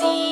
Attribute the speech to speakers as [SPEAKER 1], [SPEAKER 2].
[SPEAKER 1] see